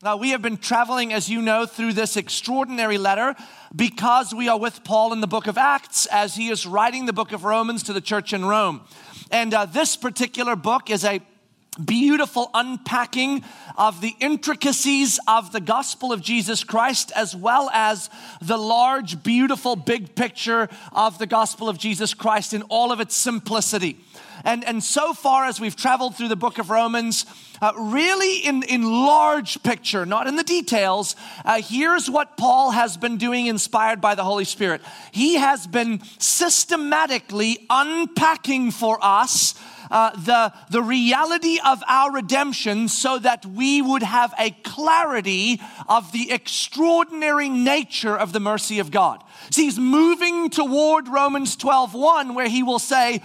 Uh, we have been traveling, as you know, through this extraordinary letter because we are with Paul in the book of Acts as he is writing the book of Romans to the church in Rome. And uh, this particular book is a beautiful unpacking of the intricacies of the gospel of Jesus Christ, as well as the large, beautiful, big picture of the gospel of Jesus Christ in all of its simplicity. And, and so far as we've traveled through the book of Romans, uh, really in, in large picture, not in the details, uh, here's what Paul has been doing inspired by the Holy Spirit. He has been systematically unpacking for us uh, the, the reality of our redemption so that we would have a clarity of the extraordinary nature of the mercy of God. See, he's moving toward Romans 12 1, where he will say,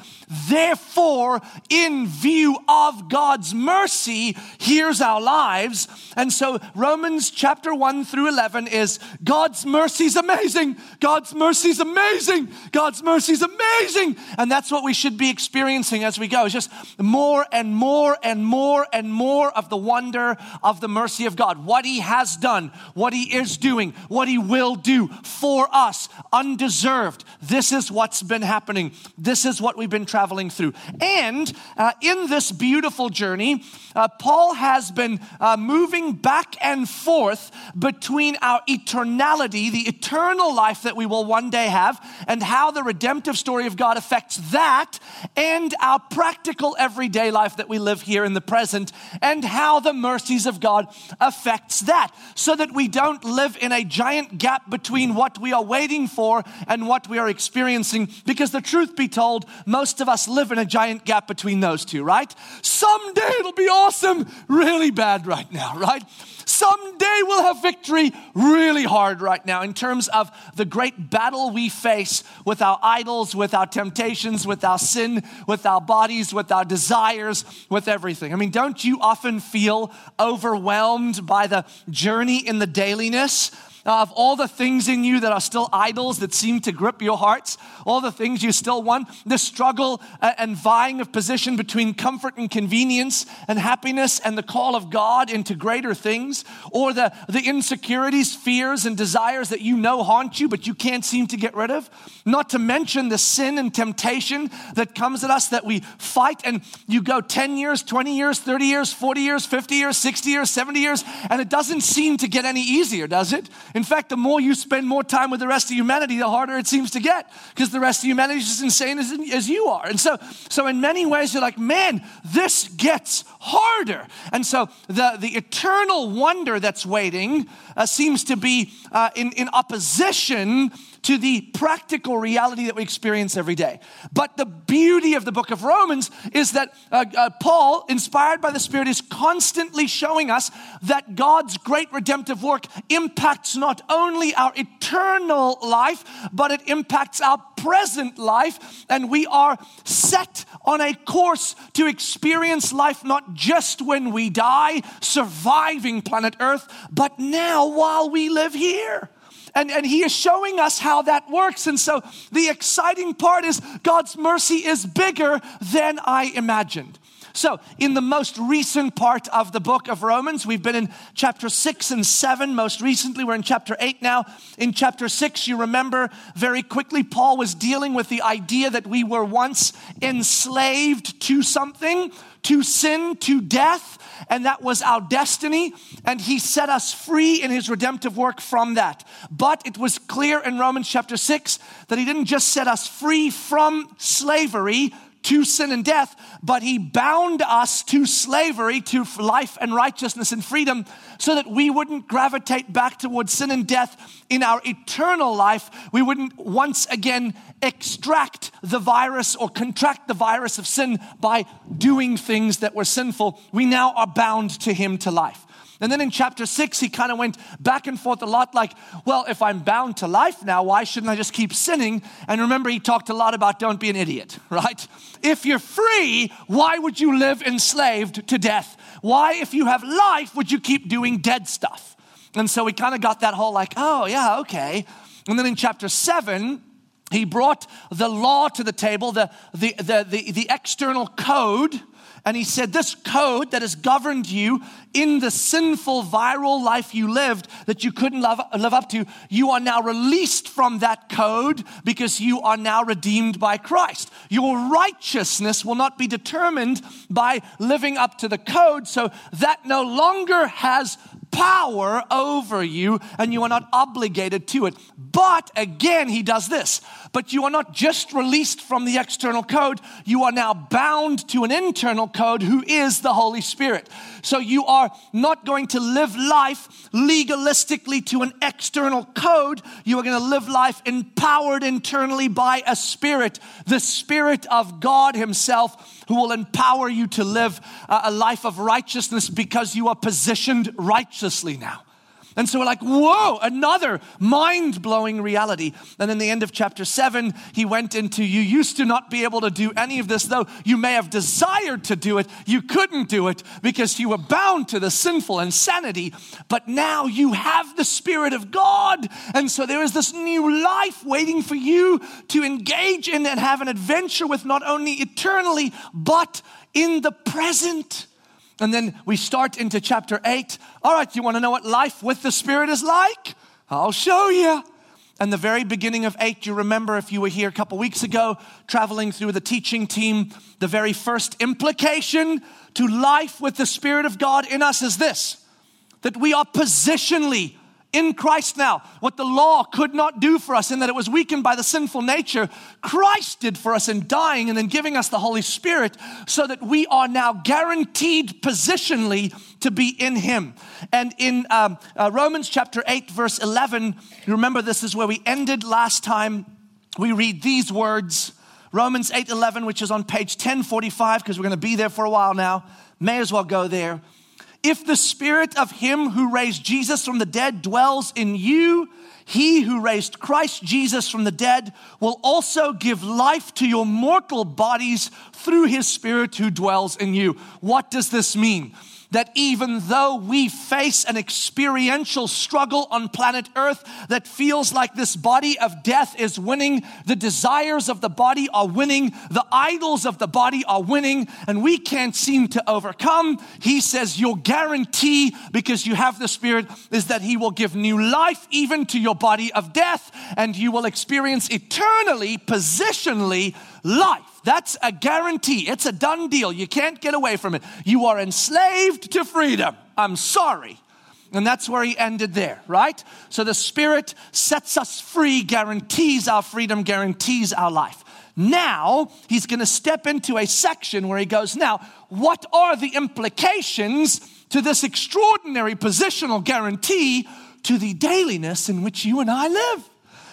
Therefore, in view of God's mercy, here's our lives. And so, Romans chapter 1 through 11 is God's mercy is amazing. God's mercy is amazing. God's mercy is amazing. And that's what we should be experiencing as we go. It's just more and more and more and more of the wonder of the mercy of God. What He has done, what He is doing, what He will do for us, undeserved. This is what's been happening. This is what we've been traveling through. And uh, in this beautiful journey, uh, Paul has been uh, moving back and forth between our eternality, the eternal life that we will one day have, and how the redemptive story of God affects that, and our practical everyday life that we live here in the present, and how the mercies of God affects that, so that we don't live in a giant gap between what we are waiting for and what we are experiencing. Because the truth be told, most of us live in a giant gap between those two, right? Someday it'll be awesome, really bad right now, right? Someday we'll have victory really hard right now in terms of the great battle we face with our idols, with our temptations, with our sin, with our bodies, with our desires, with everything. I mean, don't you often feel overwhelmed by the journey in the dailiness? Of all the things in you that are still idols that seem to grip your hearts, all the things you still want, the struggle uh, and vying of position between comfort and convenience and happiness and the call of God into greater things, or the, the insecurities, fears, and desires that you know haunt you, but you can't seem to get rid of. Not to mention the sin and temptation that comes at us that we fight, and you go 10 years, 20 years, 30 years, 40 years, 50 years, 60 years, 70 years, and it doesn't seem to get any easier, does it? In fact, the more you spend more time with the rest of humanity, the harder it seems to get because the rest of humanity is as insane as, as you are. And so, so in many ways, you're like, man, this gets harder. And so the, the eternal wonder that's waiting uh, seems to be uh, in, in opposition to the practical reality that we experience every day. But the beauty of the book of Romans is that uh, uh, Paul, inspired by the Spirit, is constantly showing us that God's great redemptive work impacts not only our eternal life, but it impacts our present life. And we are set on a course to experience life not just when we die, surviving planet Earth, but now while we live here. And, and he is showing us how that works. And so the exciting part is God's mercy is bigger than I imagined. So, in the most recent part of the book of Romans, we've been in chapter 6 and 7. Most recently, we're in chapter 8 now. In chapter 6, you remember very quickly, Paul was dealing with the idea that we were once enslaved to something, to sin, to death and that was our destiny. And he set us free in his redemptive work from that. But it was clear in Romans chapter 6 that he didn't just set us free from slavery to sin and death, but he bound us to slavery, to life and righteousness and freedom, so that we wouldn't gravitate back towards sin and death in our eternal life. We wouldn't once again extract the virus or contract the virus of sin by doing things that were sinful. We now are bound to him to life. And then in chapter six, he kind of went back and forth a lot like, well, if I'm bound to life now, why shouldn't I just keep sinning? And remember, he talked a lot about don't be an idiot, right? If you're free, why would you live enslaved to death? Why, if you have life, would you keep doing dead stuff? And so we kind of got that whole like, oh, yeah, okay. And then in chapter seven, he brought the law to the table, the, the, the, the, the external code And he said, This code that has governed you in the sinful, viral life you lived that you couldn't love, live up to, you are now released from that code because you are now redeemed by Christ. Your righteousness will not be determined by living up to the code, so that no longer has power over you and you are not obligated to it. But again, he does this. But you are not just released from the external code, you are now bound to an internal code who is the Holy Spirit. So you are not going to live life legalistically to an external code. You are going to live life empowered internally by a spirit, the Spirit of God Himself, who will empower you to live a life of righteousness because you are positioned righteously now. And so we're like, whoa, another mind blowing reality. And in the end of chapter seven, he went into, you used to not be able to do any of this, though you may have desired to do it. You couldn't do it because you were bound to the sinful insanity. But now you have the Spirit of God. And so there is this new life waiting for you to engage in and have an adventure with not only eternally, but in the present. And then we start into chapter 8. All right, you want to know what life with the Spirit is like? I'll show you. And the very beginning of 8, you remember if you were here a couple weeks ago, traveling through the teaching team, the very first implication to life with the Spirit of God in us is this that we are positionally in Christ now. What the law could not do for us, in that it was weakened by the sinful nature, Christ did for us in dying and then giving us the Holy Spirit so that we are now guaranteed positionally to be in Him. And in um, uh, Romans chapter 8, verse 11, you remember this is where we ended last time. We read these words. Romans 8 11, which is on page 1045, because we're going to be there for a while now. May as well go there. If the spirit of him who raised Jesus from the dead dwells in you, he who raised Christ Jesus from the dead will also give life to your mortal bodies through his spirit who dwells in you. What does this mean? That even though we face an experiential struggle on planet Earth that feels like this body of death is winning, the desires of the body are winning, the idols of the body are winning, and we can't seem to overcome, he says your guarantee, because you have the Spirit, is that he will give new life even to your body of death, and you will experience eternally, positionally, life. That's a guarantee. It's a done deal. You can't get away from it. You are enslaved to freedom. I'm sorry. And that's where he ended there, right? So the Spirit sets us free, guarantees our freedom, guarantees our life. Now he's going to step into a section where he goes, Now, what are the implications to this extraordinary positional guarantee to the dailiness in which you and I live?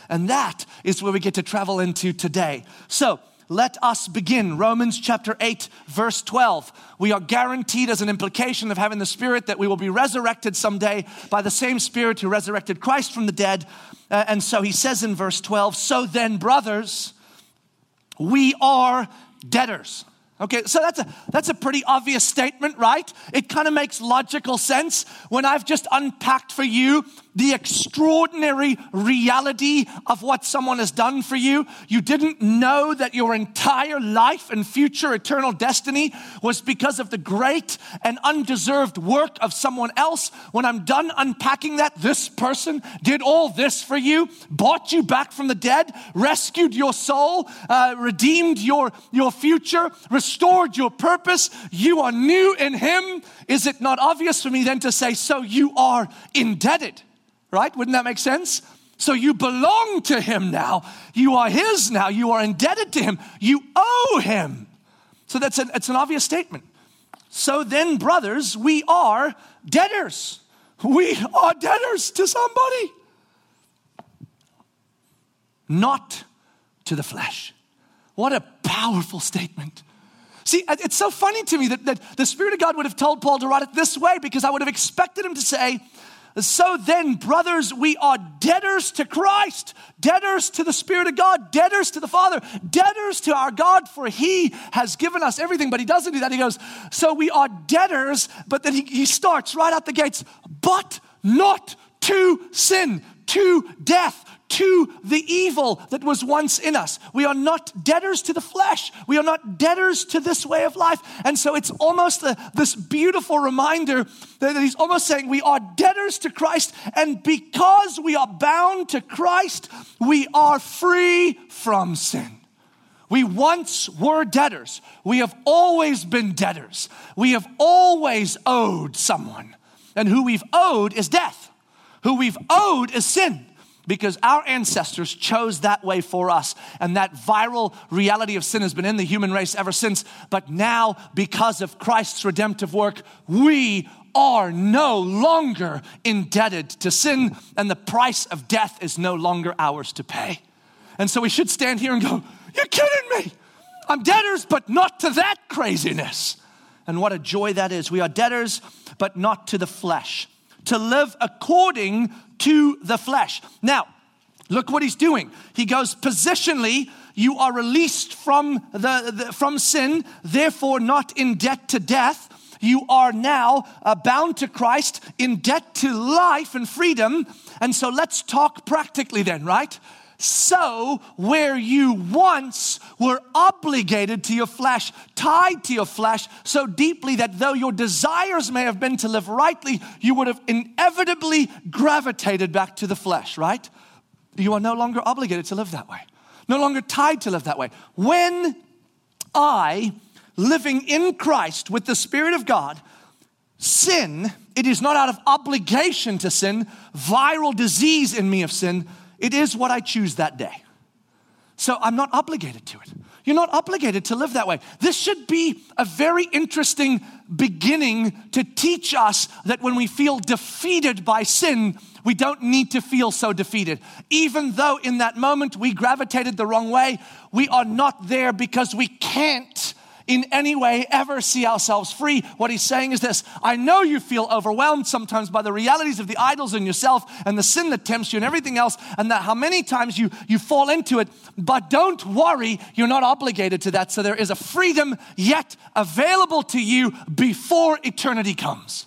And that is where we get to travel into today. So, let us begin. Romans chapter 8, verse 12. We are guaranteed as an implication of having the Spirit that we will be resurrected someday by the same Spirit who resurrected Christ from the dead. Uh, and so he says in verse 12, So then, brothers, we are debtors. Okay, so that's a that's a pretty obvious statement, right? It kind of makes logical sense when I've just unpacked for you the extraordinary reality of what someone has done for you. You didn't know that your entire life and future eternal destiny was because of the great and undeserved work of someone else. When I'm done unpacking that, this person did all this for you, bought you back from the dead, rescued your soul, uh, redeemed your, your future, restored your purpose. You are new in Him. Is it not obvious for me then to say, so you are indebted? Right? Wouldn't that make sense? So you belong to him now. You are his now. You are indebted to him. You owe him. So that's an, it's an obvious statement. So then, brothers, we are debtors. We are debtors to somebody, not to the flesh. What a powerful statement. See, it's so funny to me that, that the Spirit of God would have told Paul to write it this way because I would have expected him to say, so then, brothers, we are debtors to Christ, debtors to the Spirit of God, debtors to the Father, debtors to our God, for He has given us everything. But He doesn't do that. He goes, So we are debtors, but then He, he starts right out the gates, but not to sin, to death, to the evil that was once in us. We are not debtors to the flesh. We are not debtors to this way of life. And so it's almost a, this beautiful reminder that he's almost saying we are debtors to Christ. And because we are bound to Christ, we are free from sin. We once were debtors. We have always been debtors. We have always owed someone. And who we've owed is death. Who we've owed is sin because our ancestors chose that way for us. And that viral reality of sin has been in the human race ever since. But now, because of Christ's redemptive work, we are no longer indebted to sin, and the price of death is no longer ours to pay. And so we should stand here and go, You're kidding me. I'm debtors, but not to that craziness. And what a joy that is. We are debtors, but not to the flesh. To live according to the flesh. Now, look what he's doing. He goes positionally, you are released from the, the from sin, therefore not in debt to death. You are now uh, bound to Christ, in debt to life and freedom. And so let's talk practically then, right? So, where you once were obligated to your flesh, tied to your flesh so deeply that though your desires may have been to live rightly, you would have inevitably gravitated back to the flesh, right? You are no longer obligated to live that way, no longer tied to live that way. When I, living in Christ with the Spirit of God, sin, it is not out of obligation to sin, viral disease in me of sin it is what I choose that day. So I'm not obligated to it. You're not obligated to live that way. This should be a very interesting beginning to teach us that when we feel defeated by sin, we don't need to feel so defeated. Even though in that moment we gravitated the wrong way, we are not there because we can't in any way ever see ourselves free. What he's saying is this I know you feel overwhelmed sometimes by the realities of the idols in yourself and the sin that tempts you and everything else, and that how many times you, you fall into it. But don't worry, you're not obligated to that. So there is a freedom yet available to you before eternity comes.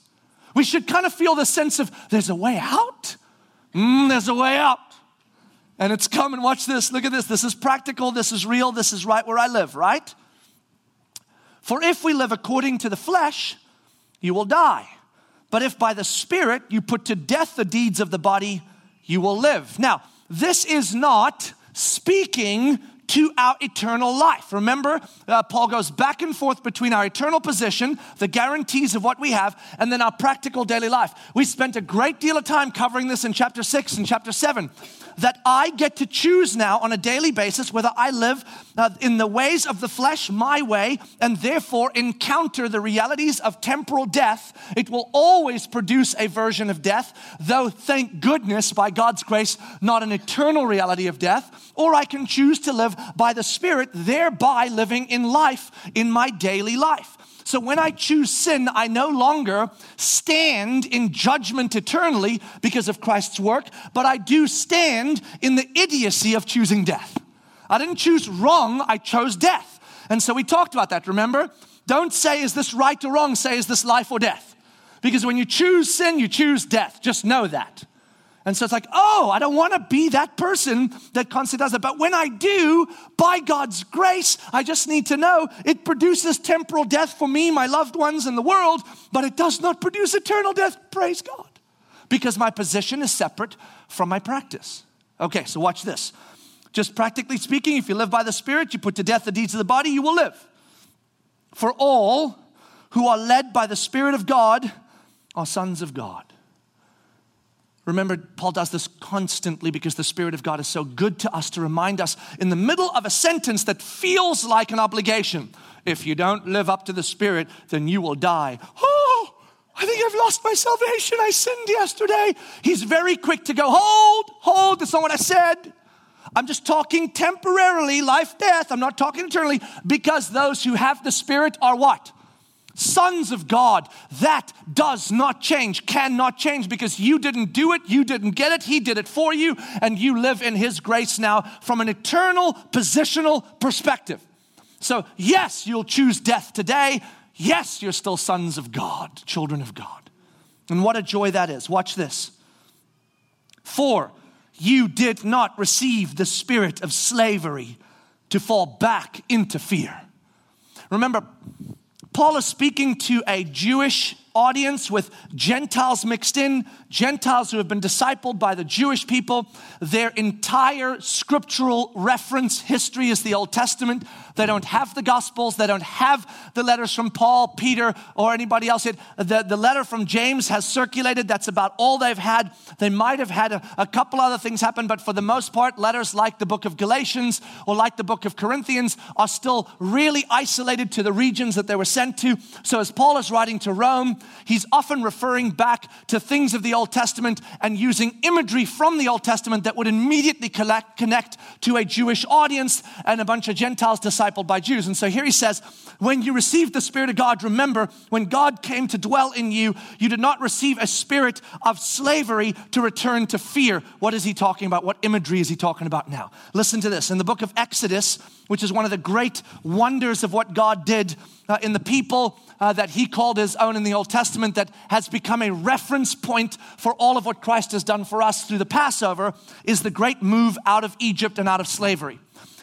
We should kind of feel the sense of there's a way out. Mm, there's a way out. And it's coming. Watch this. Look at this. This is practical. This is real. This is right where I live, right? For if we live according to the flesh, you will die. But if by the Spirit you put to death the deeds of the body, you will live. Now, this is not speaking to our eternal life. Remember, uh, Paul goes back and forth between our eternal position, the guarantees of what we have, and then our practical daily life. We spent a great deal of time covering this in chapter 6 and chapter 7 that I get to choose now on a daily basis whether I live uh, in the ways of the flesh, my way, and therefore encounter the realities of temporal death. It will always produce a version of death, though, thank goodness, by God's grace, not an eternal reality of death. Or I can choose to live by the Spirit, thereby living in life in my daily life. So when I choose sin, I no longer stand in judgment eternally because of Christ's work, but I do stand in the idiocy of choosing death. I didn't choose wrong, I chose death. And so we talked about that, remember? Don't say, is this right or wrong? Say, is this life or death? Because when you choose sin, you choose death. Just know that. And so it's like, oh, I don't want to be that person that constantly does that. But when I do, by God's grace, I just need to know it produces temporal death for me, my loved ones, and the world, but it does not produce eternal death. Praise God. Because my position is separate from my practice. Okay, so watch this. Just practically speaking, if you live by the Spirit, you put to death the deeds of the body, you will live. For all who are led by the Spirit of God are sons of God. Remember, Paul does this constantly because the Spirit of God is so good to us to remind us in the middle of a sentence that feels like an obligation. If you don't live up to the Spirit, then you will die. Oh, I think I've lost my salvation. I sinned yesterday. He's very quick to go, hold, hold, that's not what I said. I'm just talking temporarily, life, death. I'm not talking eternally because those who have the Spirit are what? Sons of God, that does not change, cannot change because you didn't do it, you didn't get it, He did it for you, and you live in His grace now from an eternal positional perspective. So, yes, you'll choose death today. Yes, you're still sons of God, children of God. And what a joy that is. Watch this. For you did not receive the spirit of slavery to fall back into fear. Remember, Paul is speaking to a Jewish audience with Gentiles mixed in, Gentiles who have been discipled by the Jewish people. Their entire scriptural reference history is the Old Testament. They don't have the Gospels, they don't have the letters from Paul, Peter, or anybody else. The, the letter from James has circulated. That's about all they've had. They might have had a, a couple other things happen, but for the most part, letters like the book of Galatians or like the book of Corinthians are still really isolated to the regions that they were sent to. So as Paul is writing to Rome, he's often referring back to things of the Old Testament and using imagery from the Old Testament that would immediately collect, connect to a Jewish audience and a bunch of Gentiles discipled by Jews. And so here he says, when you received the Spirit of God, remember when God came to dwell in you, you did not receive a spirit of slavery to return to fear. What is he talking about? What imagery is he talking about now? Listen to this. In the book of Exodus, which is one of the great wonders of what God did uh, in the people uh, that he called his own in the Old Testament that has become a reference point for all of what Christ has done for us through the Passover is the great move out of Egypt and out of slavery.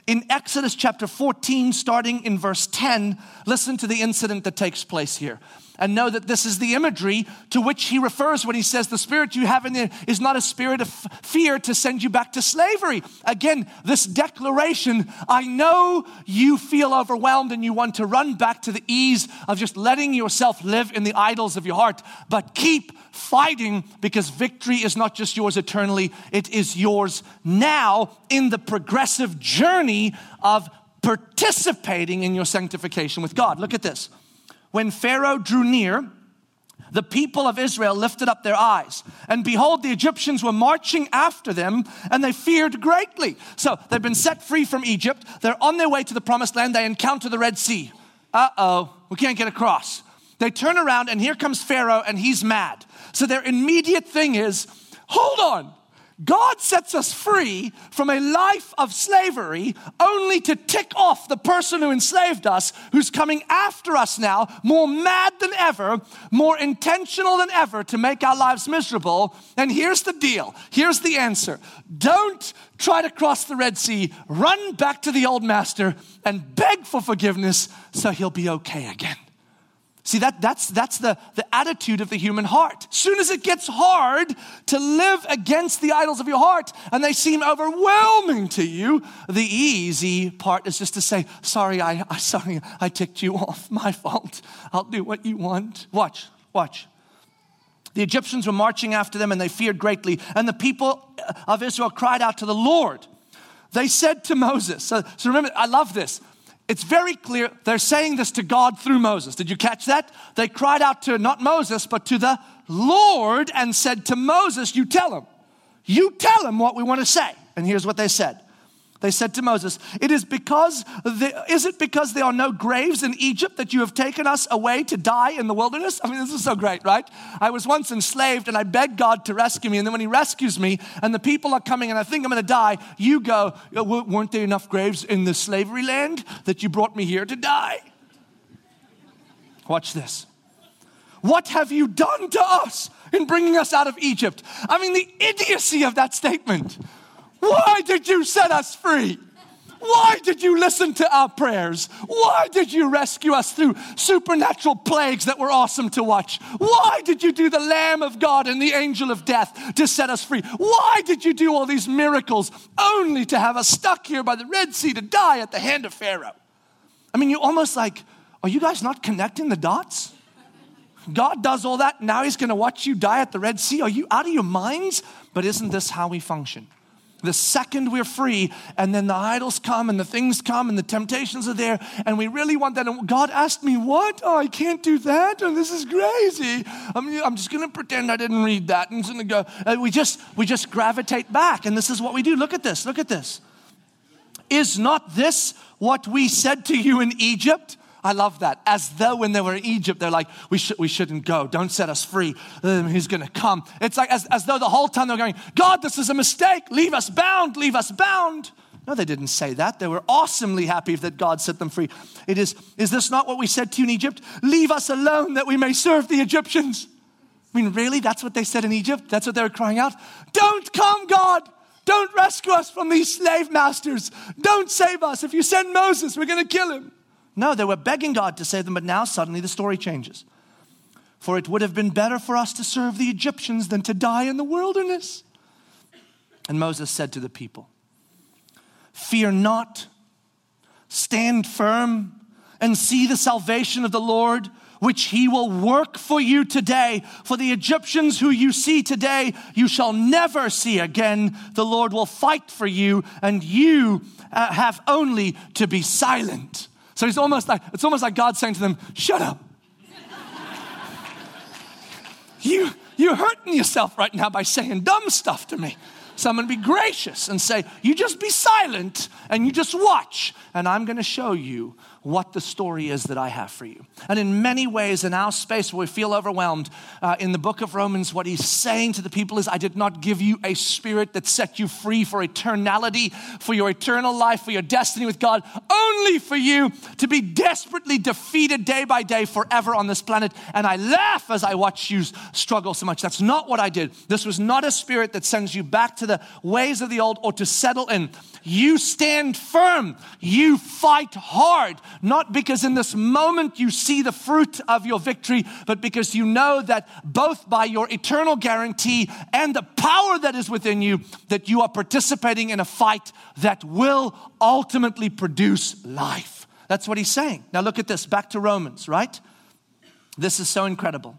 In Exodus chapter 14, starting in verse 10, listen to the incident that takes place here and know that this is the imagery to which he refers when he says the spirit you have in there is not a spirit of fear to send you back to slavery. Again, this declaration I know you feel overwhelmed and you want to run back to the ease of just letting yourself live in the idols of your heart, but keep fighting because victory is not just yours eternally, it is yours now in the progressive journey of participating in your sanctification with God. Look at this. When Pharaoh drew near, the people of Israel lifted up their eyes, and behold, the Egyptians were marching after them, and they feared greatly. So they've been set free from Egypt. They're on their way to the promised land. They encounter the Red Sea. Uh oh, we can't get across. They turn around, and here comes Pharaoh, and he's mad. So their immediate thing is hold on, God sets us free from a life of slavery only to tick off the person who enslaved us, who's coming after us now, more mad than ever, more intentional than ever to make our lives miserable. And here's the deal here's the answer don't try to cross the Red Sea, run back to the old master and beg for forgiveness so he'll be okay again. See, that, that's, that's the, the attitude of the human heart. Soon as it gets hard to live against the idols of your heart and they seem overwhelming to you, the easy part is just to say, sorry, I, I sorry, I ticked you off. My fault. I'll do what you want. Watch, watch. The Egyptians were marching after them and they feared greatly. And the people of Israel cried out to the Lord. They said to Moses, so, so remember, I love this it's very clear they're saying this to God through Moses. Did you catch that? They cried out to not Moses, but to the Lord and said to Moses, You tell him, you tell him what we want to say. And here's what they said they said to Moses, It is because is it because there are no graves in Egypt that you have taken us away to die in the wilderness? I mean, this is so great, right? I was once enslaved and I begged God to rescue me. And then when he rescues me and the people are coming and I think I'm gonna die, you go, oh, Weren't there enough graves in the slavery land that you brought me here to die? Watch this. What have you done to us in bringing us out of Egypt? I mean, the idiocy of that statement. Why did you set us free? Why did you listen to our prayers? Why did you rescue us through supernatural plagues that were awesome to watch? Why did you do the Lamb of God and the angel of death to set us free? Why did you do all these miracles only to have us stuck here by the Red Sea to die at the hand of Pharaoh? I mean, you almost like, are you guys not connecting the dots? God does all that, now He's gonna watch you die at the Red Sea. Are you out of your minds? But isn't this how we function? The second we're free, and then the idols come and the things come and the temptations are there, and we really want that. And God asked me, What? Oh, I can't do that. Oh, this is crazy. I mean, I'm just going to pretend I didn't read that. And. And uh, we just we just gravitate back, and this is what we do. Look at this. Look at this. Is not this what we said to you in Egypt? I love that. As though when they were in Egypt, they're like, we, sh- we shouldn't go. Don't set us free. Um, he's going to come. It's like as, as though the whole time they're going, God, this is a mistake. Leave us bound. Leave us bound. No, they didn't say that. They were awesomely happy that God set them free. It is, is this not what we said to you in Egypt? Leave us alone that we may serve the Egyptians. I mean, really? That's what they said in Egypt? That's what they were crying out? Don't come, God. Don't rescue us from these slave masters. Don't save us. If you send Moses, we're going to kill him. No, they were begging God to save them, but now suddenly the story changes. For it would have been better for us to serve the Egyptians than to die in the wilderness. And Moses said to the people, Fear not, stand firm, and see the salvation of the Lord, which he will work for you today. For the Egyptians who you see today, you shall never see again. The Lord will fight for you, and you uh, have only to be silent. So it's almost like it's almost like God saying to them, "Shut up." you you're hurting yourself right now by saying dumb stuff to me. So I'm going to be gracious and say, You just be silent and you just watch, and I'm going to show you what the story is that I have for you. And in many ways, in our space where we feel overwhelmed, uh, in the book of Romans, what he's saying to the people is, I did not give you a spirit that set you free for eternality, for your eternal life, for your destiny with God, only for you to be desperately defeated day by day forever on this planet. And I laugh as I watch you struggle so much. That's not what I did. This was not a spirit that sends you back to the ways of the old or to settle in. You stand firm. You fight hard, not because in this moment you see the fruit of your victory, but because you know that both by your eternal guarantee and the power that is within you, that you are participating in a fight that will ultimately produce life. That's what he's saying. Now look at this, back to Romans, right? This is so incredible.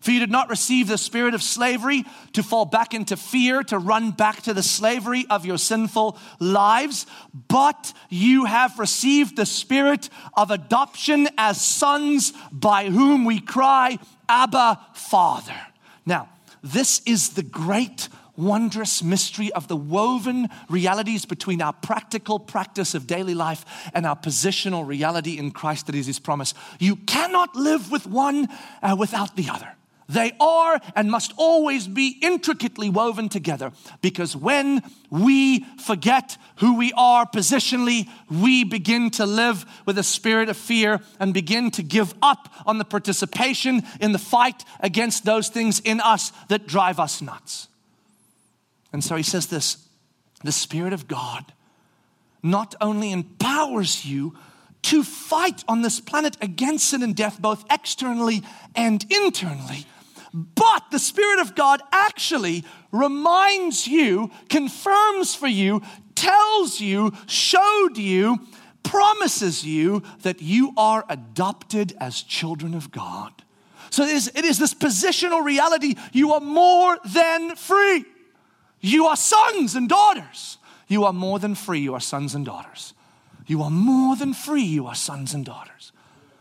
For you did not receive the spirit of slavery to fall back into fear, to run back to the slavery of your sinful lives, but you have received the spirit of adoption as sons by whom we cry, Abba, Father. Now, this is the great wondrous mystery of the woven realities between our practical practice of daily life and our positional reality in Christ that is His promise. You cannot live with one uh, without the other. They are and must always be intricately woven together because when we forget who we are positionally, we begin to live with a spirit of fear and begin to give up on the participation in the fight against those things in us that drive us nuts. And so he says this the Spirit of God not only empowers you to fight on this planet against sin and death, both externally and internally but the Spirit of God actually reminds you, confirms for you, tells you, showed you, promises you that you are adopted as children of God. So it is, it is this positional reality. You are more than free. You are sons and daughters. You are more than free. You are sons and daughters. You are more than free. You are sons and daughters.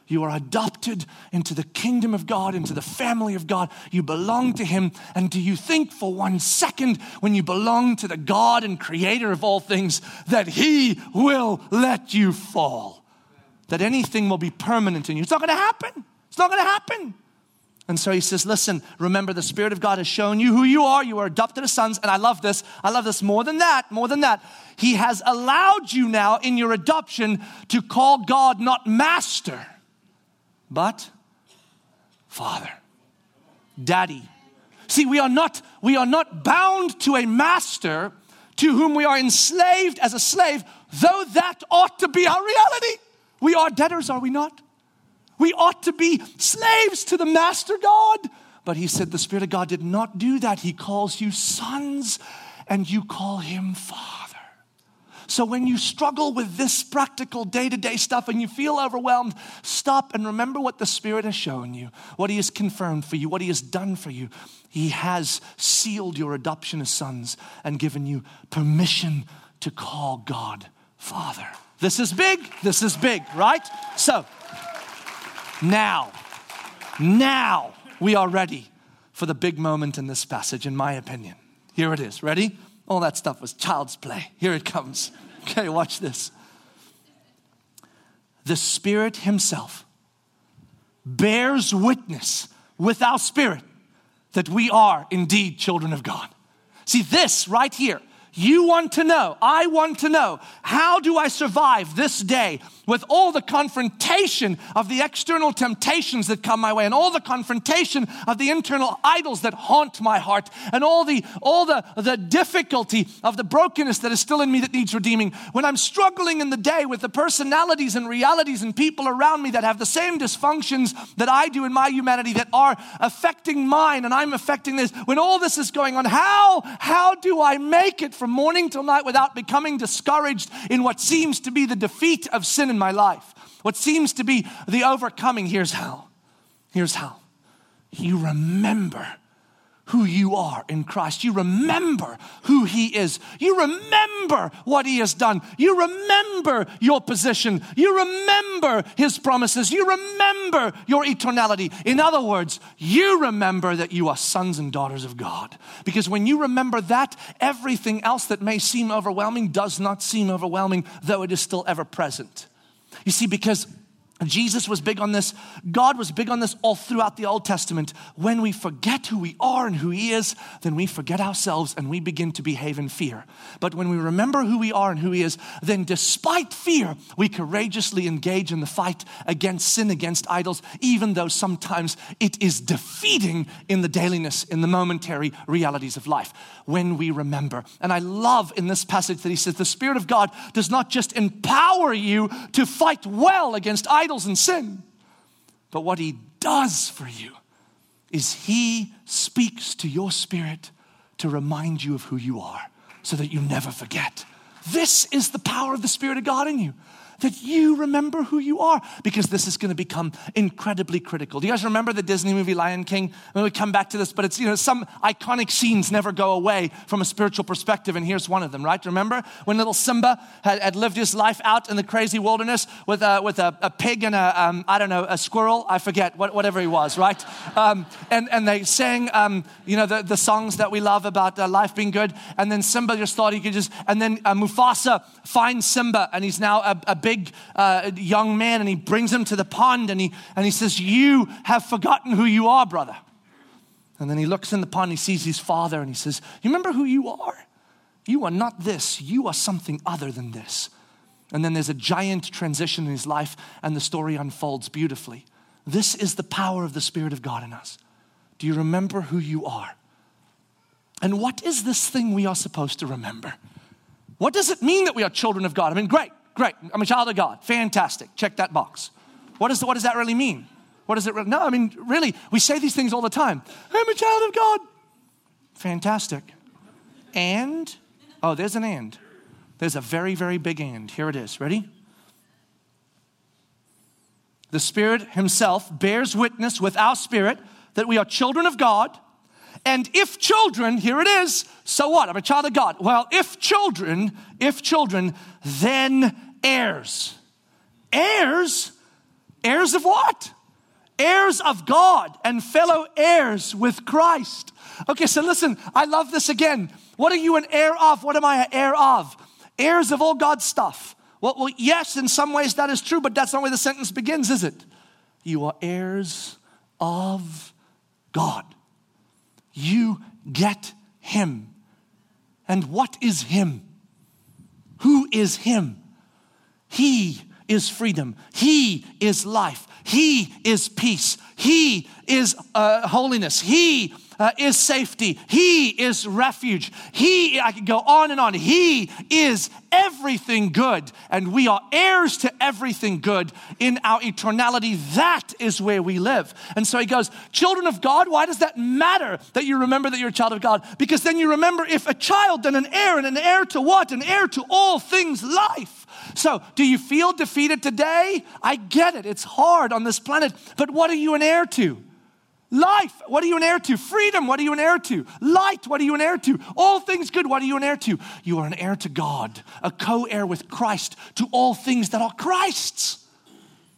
You are adopted into the kingdom of God, into the family of God. You belong to Him. And do you think for one second, when you belong to the God and creator of all things, that He will let you fall? That anything will be permanent in you? It's not going to happen. It's not going to happen. And so he says, Listen, remember the Spirit of God has shown you who you are. You are adopted as sons. And I love this. I love this more than that, more than that. He has allowed you now in your adoption to call God not master but Father, Daddy. See, we are not, we are not bound to a master to whom we are enslaved as a slave, though that ought to be our reality. We are debtors, are we not? We ought to be slaves to the master God. But he said the Spirit of God did not do that. He calls you sons and you call him Father. So when you struggle with this practical day to day stuff and you feel overwhelmed, stop and remember what the Spirit has shown you, what He has confirmed for you, what He has done for you. He has sealed your adoption as sons and given you permission to call God Father. This is big. This is big, right? So now, now we are ready for the big moment in this passage, in my opinion. Here it is. Ready? All that stuff was child's play. Here it comes. Okay, watch this. The Spirit Himself bears witness with our spirit that we are indeed children of God. See, this right here You want to know, I want to know, how do I survive this day with all the confrontation of the external temptations that come my way and all the confrontation of the internal idols that haunt my heart and all the all the, the difficulty of the brokenness that is still in me that needs redeeming. When I'm struggling in the day with the personalities and realities and people around me that have the same dysfunctions that I do in my humanity that are affecting mine and I'm affecting this, when all this is going on, how how do I make it from morning till night without becoming discouraged in what seems to be the defeat of sin in my life? What seems to be the overcoming? Here's how. Here's how. You remember who you are in Christ. You remember who He is. You remember what He has done. You remember your position. You remember His promises. You remember your eternality. In other words, you remember that you are sons and daughters of God. Because when you remember that, everything else that may seem overwhelming does not seem overwhelming, though it is still ever present. You see, because Jesus was big on this. God was big on this all throughout the Old Testament. When we forget who we are and who He is, then we forget ourselves and we begin to behave in fear. But when we remember who we are and who He is, then despite fear, we courageously engage in the fight against sin, against idols, even though sometimes it is defeating in the dailiness, in the momentary realities of life. When we remember. And I love in this passage that He says, the Spirit of God does not just empower you to fight well against idols idols and sin. But what he does for you is he speaks to your spirit to remind you of who you are so that you never forget. This is the power of the Spirit of God in you that you remember who you are because this is going to become incredibly critical. Do you guys remember the Disney movie Lion King? When we come back to this, but it's, you know, some iconic scenes never go away from a spiritual perspective, and here's one of them, right? Remember when little Simba had, had lived his life out in the crazy wilderness with a, with a, a pig and a, um, I don't know, a squirrel? I forget, what, whatever he was, right? Um, and, and they sang, um, you know, the, the songs that we love about uh, life being good, and then Simba just thought he could just, and then uh, Mufasa finds Simba, and he's now a, a big big uh, young man and he brings him to the pond and he, and he says, You have forgotten who you are, brother. And then he looks in the pond, he sees his father, and he says, You remember who you are? You are not this, you are something other than this. And then there's a giant transition in his life, and the story unfolds beautifully. This is the power of the Spirit of God in us. Do you remember who you are? And what is this thing we are supposed to remember? What does it mean that we are children of God? I mean, great. Great. I'm a child of God. Fantastic. Check that box. What, is, what does that really mean? What does it really? No, I mean, really, we say these things all the time. I'm a child of God. Fantastic. And, oh, there's an and. There's a very, very big and. Here it is. Ready? The Spirit Himself bears witness with our spirit that we are children of God. And if children, here it is, so what? I'm a child of God. Well, if children, if children, then heirs. Heirs? Heirs of what? Heirs of God and fellow heirs with Christ. Okay, so listen, I love this again. What are you an heir of? What am I an heir of? Heirs of all God's stuff. Well, well, yes, in some ways that is true, but that's not where the sentence begins, is it? You are heirs of God. You get Him. And what is Him? Who is Him? He is freedom. He is life. He is peace. He is uh, holiness. He uh, is safety. He is refuge. He, I could go on and on. He is everything good, and we are heirs to everything good in our eternality. That is where we live. And so he goes, Children of God, why does that matter that you remember that you're a child of God? Because then you remember if a child, then an heir, and an heir to what? An heir to all things life. So, do you feel defeated today? I get it. It's hard on this planet. But what are you an heir to? Life, what are you an heir to? Freedom, what are you an heir to? Light, what are you an heir to? All things good, what are you an heir to? You are an heir to God, a co heir with Christ to all things that are Christ's.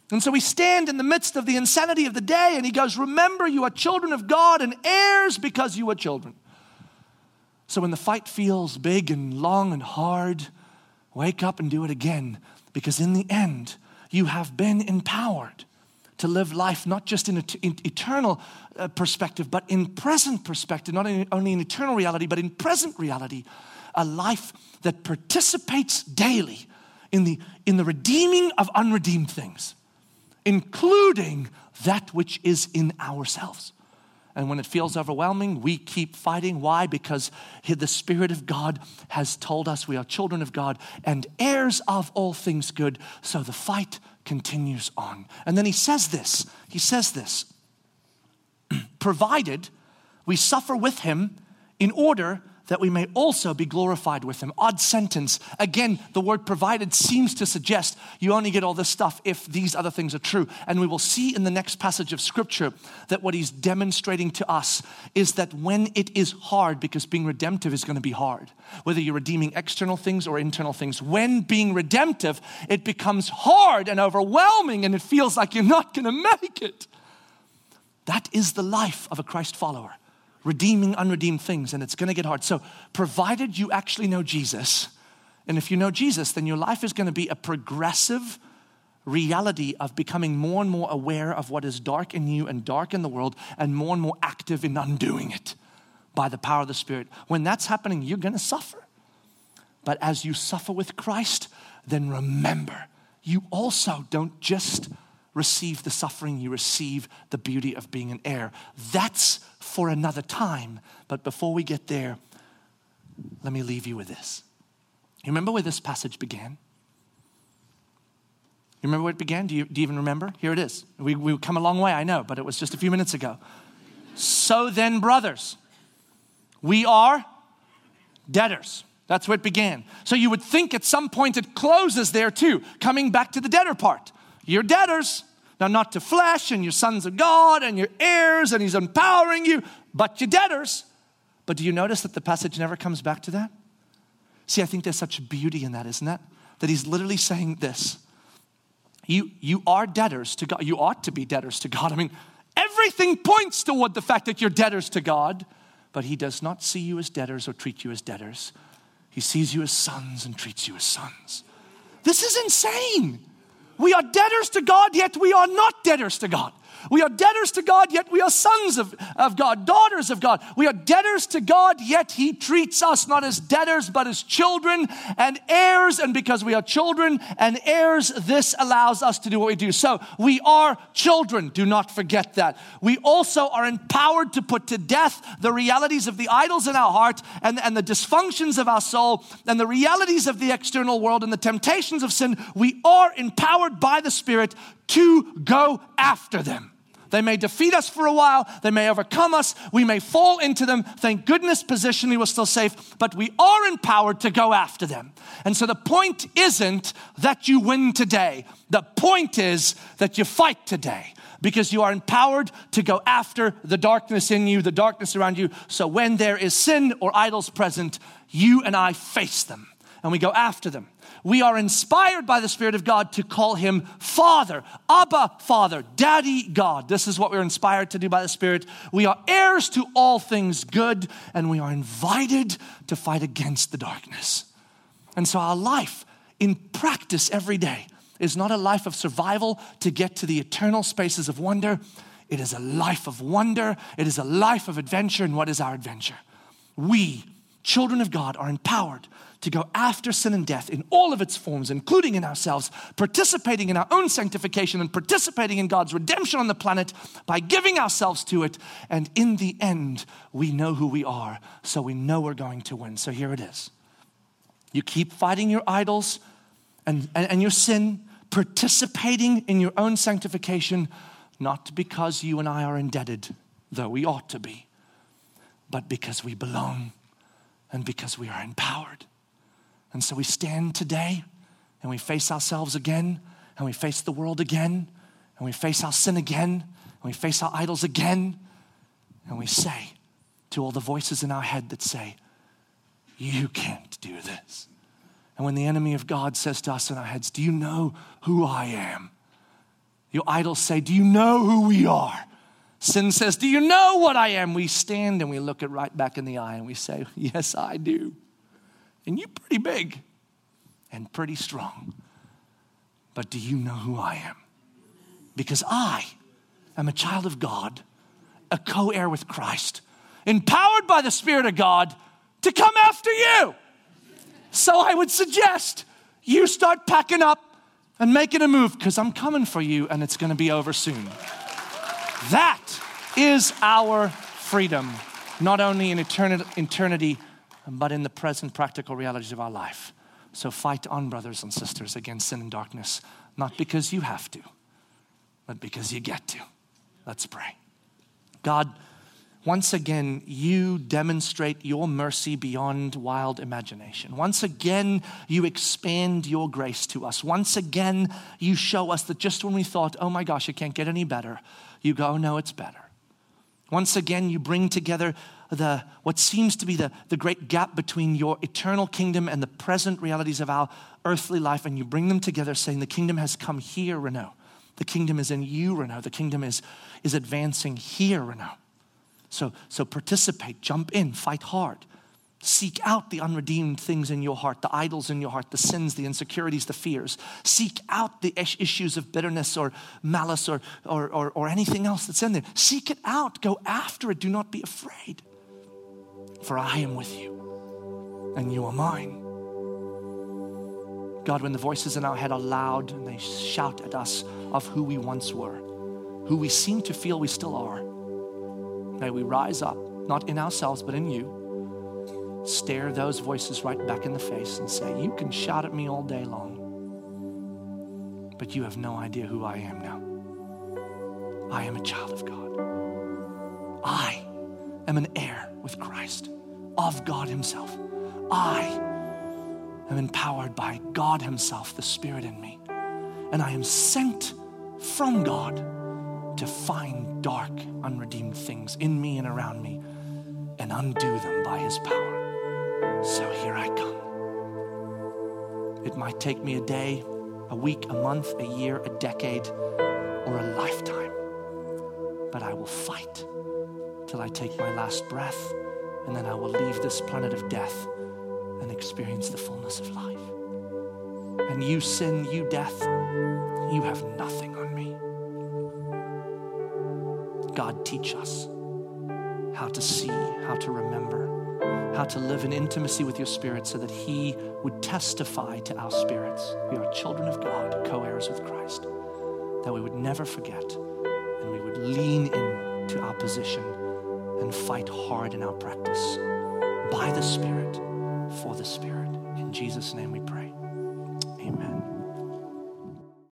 And so we stand in the midst of the insanity of the day, and he goes, Remember, you are children of God and heirs because you are children. So when the fight feels big and long and hard, wake up and do it again because in the end, you have been empowered to live life not just in, an eternal uh, perspective, but in present perspective, not in, only in eternal reality, but in present reality. A life that participates daily in the, in the redeeming of unredeemed things, including that which is in ourselves. And when it feels overwhelming, we keep fighting. Why? Because the Spirit of God has told us we are children of God and heirs of all things good. So the fight continues on. And then he says this he says this provided we suffer with him in order that we may also be glorified with him. Odd sentence. Again, the word provided seems to suggest you only get all this stuff if these other things are true. And we will see in the next passage of scripture that what he's demonstrating to us is that when it is hard, because being redemptive is going to be hard, whether you're redeeming external things or internal things, when being redemptive, it becomes hard and overwhelming and it feels like you're not going to make it. That is the life of a Christ follower redeeming unredeemed things, and it's gonna get hard. So, provided you actually know Jesus, and if you know Jesus, then your life is gonna be a progressive reality of becoming more and more aware of what is dark in you and dark in the world, and more and more active in undoing it by the power of the Spirit. When that's happening, you're gonna suffer. But as you suffer with Christ, then remember, you also don't just receive the suffering, you receive the beauty of being an heir. That's for another time. But before we get there, let me leave you with this. You remember where this passage began? You remember where it began? Do you, do you even remember? Here it is. We, we've come a long way, I know, but it was just a few minutes ago. So then, brothers, we are debtors. That's where it began. So you would think at some point it closes there too, coming back to the debtor part. You're debtors. Now, not to flesh, and you're sons of God, and you're heirs, and He's empowering you, but you're debtors. But do you notice that the passage never comes back to that? See, I think there's such beauty in that, isn't that? That He's literally saying this you, you are debtors to God. You ought to be debtors to God. I mean, everything points toward the fact that you're debtors to God, but He does not see you as debtors or treat you as debtors. He sees you as sons and treats you as sons. This is insane. We are debtors to God, yet we are not debtors to God. We are debtors to God, yet we are sons of, of God, daughters of God. We are debtors to God, yet He treats us not as debtors, but as children and heirs. And because we are children and heirs, this allows us to do what we do. So we are children. Do not forget that. We also are empowered to put to death the realities of the idols in our heart and, and the dysfunctions of our soul and the realities of the external world and the temptations of sin. We are empowered by the Spirit to go after them. They may defeat us for a while, they may overcome us, we may fall into them. Thank goodness, positionally, we're still safe, but we are empowered to go after them. And so the point isn't that you win today, the point is that you fight today because you are empowered to go after the darkness in you, the darkness around you. So when there is sin or idols present, you and I face them and we go after them we are inspired by the Spirit of God to call him Father, Abba, Father, Daddy, God. This is what we're inspired to do by the Spirit. We are heirs to all things good, and we are invited to fight against the darkness. And so our life in practice every day is not a life of survival to get to the eternal spaces of wonder. It is a life of wonder. It is a life of adventure. And what is our adventure? We, children of God, are empowered to go after sin and death in all of its forms, including in ourselves, participating in our own sanctification and participating in God's redemption on the planet by giving ourselves to it. And in the end, we know who we are, so we know we're going to win. So here it is. You keep fighting your idols and, and, and your sin, participating in your own sanctification, not because you and I are indebted, though we ought to be, but because we belong and because we are empowered. And so we stand today and we face ourselves again and we face the world again and we face our sin again and we face our idols again and we say to all the voices in our head that say, You can't do this. And when the enemy of God says to us in our heads, Do you know who I am? Your idols say, Do you know who we are? Sin says, Do you know what I am? We stand and we look it right back in the eye and we say, Yes, I do. And you're pretty big and pretty strong. But do you know who I am? because I am a child of God, a co heir with Christ, empowered by the Spirit of God to come after you. So I would suggest you start packing up and making a move because I'm coming for you and it's going to be over soon. That is our freedom, not only in eternity, but in the present practical realities of our life. So fight on, brothers and sisters, against sin and darkness, not because you have to, but because you get to. Let's pray. God, once again, you demonstrate your mercy beyond wild imagination. Once again, you expand your grace to us. Once again, you show us that just when we thought, oh my gosh, it can't get any better, you go, no, it's better. Once again, you bring together the, what seems to be the, the great gap between your eternal kingdom and the present realities of our earthly life, and you bring them together, saying, The kingdom has come here, Reno. The kingdom is in you, Reno. The kingdom is, is advancing here, Reno. So, so participate, jump in, fight hard. Seek out the unredeemed things in your heart, the idols in your heart, the sins, the insecurities, the fears. Seek out the issues of bitterness or malice or, or, or, or anything else that's in there. Seek it out. Go after it. Do not be afraid. For I am with you, and you are mine. God, when the voices in our head are loud and they shout at us of who we once were, who we seem to feel we still are, may we rise up, not in ourselves, but in you stare those voices right back in the face and say, You can shout at me all day long, but you have no idea who I am now. I am a child of God. I am an heir with Christ, of God Himself. I am empowered by God Himself, the Spirit in me, and I am sent from God to find dark, unredeemed things in me and around me and undo them by His power. So here I come. It might take me a day, a week, a month, a year, a decade, or a lifetime, but I will fight till I take my last breath, and then I will leave this planet of death and experience the fullness of life. And you, sin, you, death, you have nothing on me. God, teach us how to see, how to remember how to live in intimacy with your Spirit so that He would testify to our spirits. We are children of God, co heirs with Christ, that we would never forget and we would lean into our position and fight hard in our practice by the Spirit, for the Spirit. In Jesus' name we pray.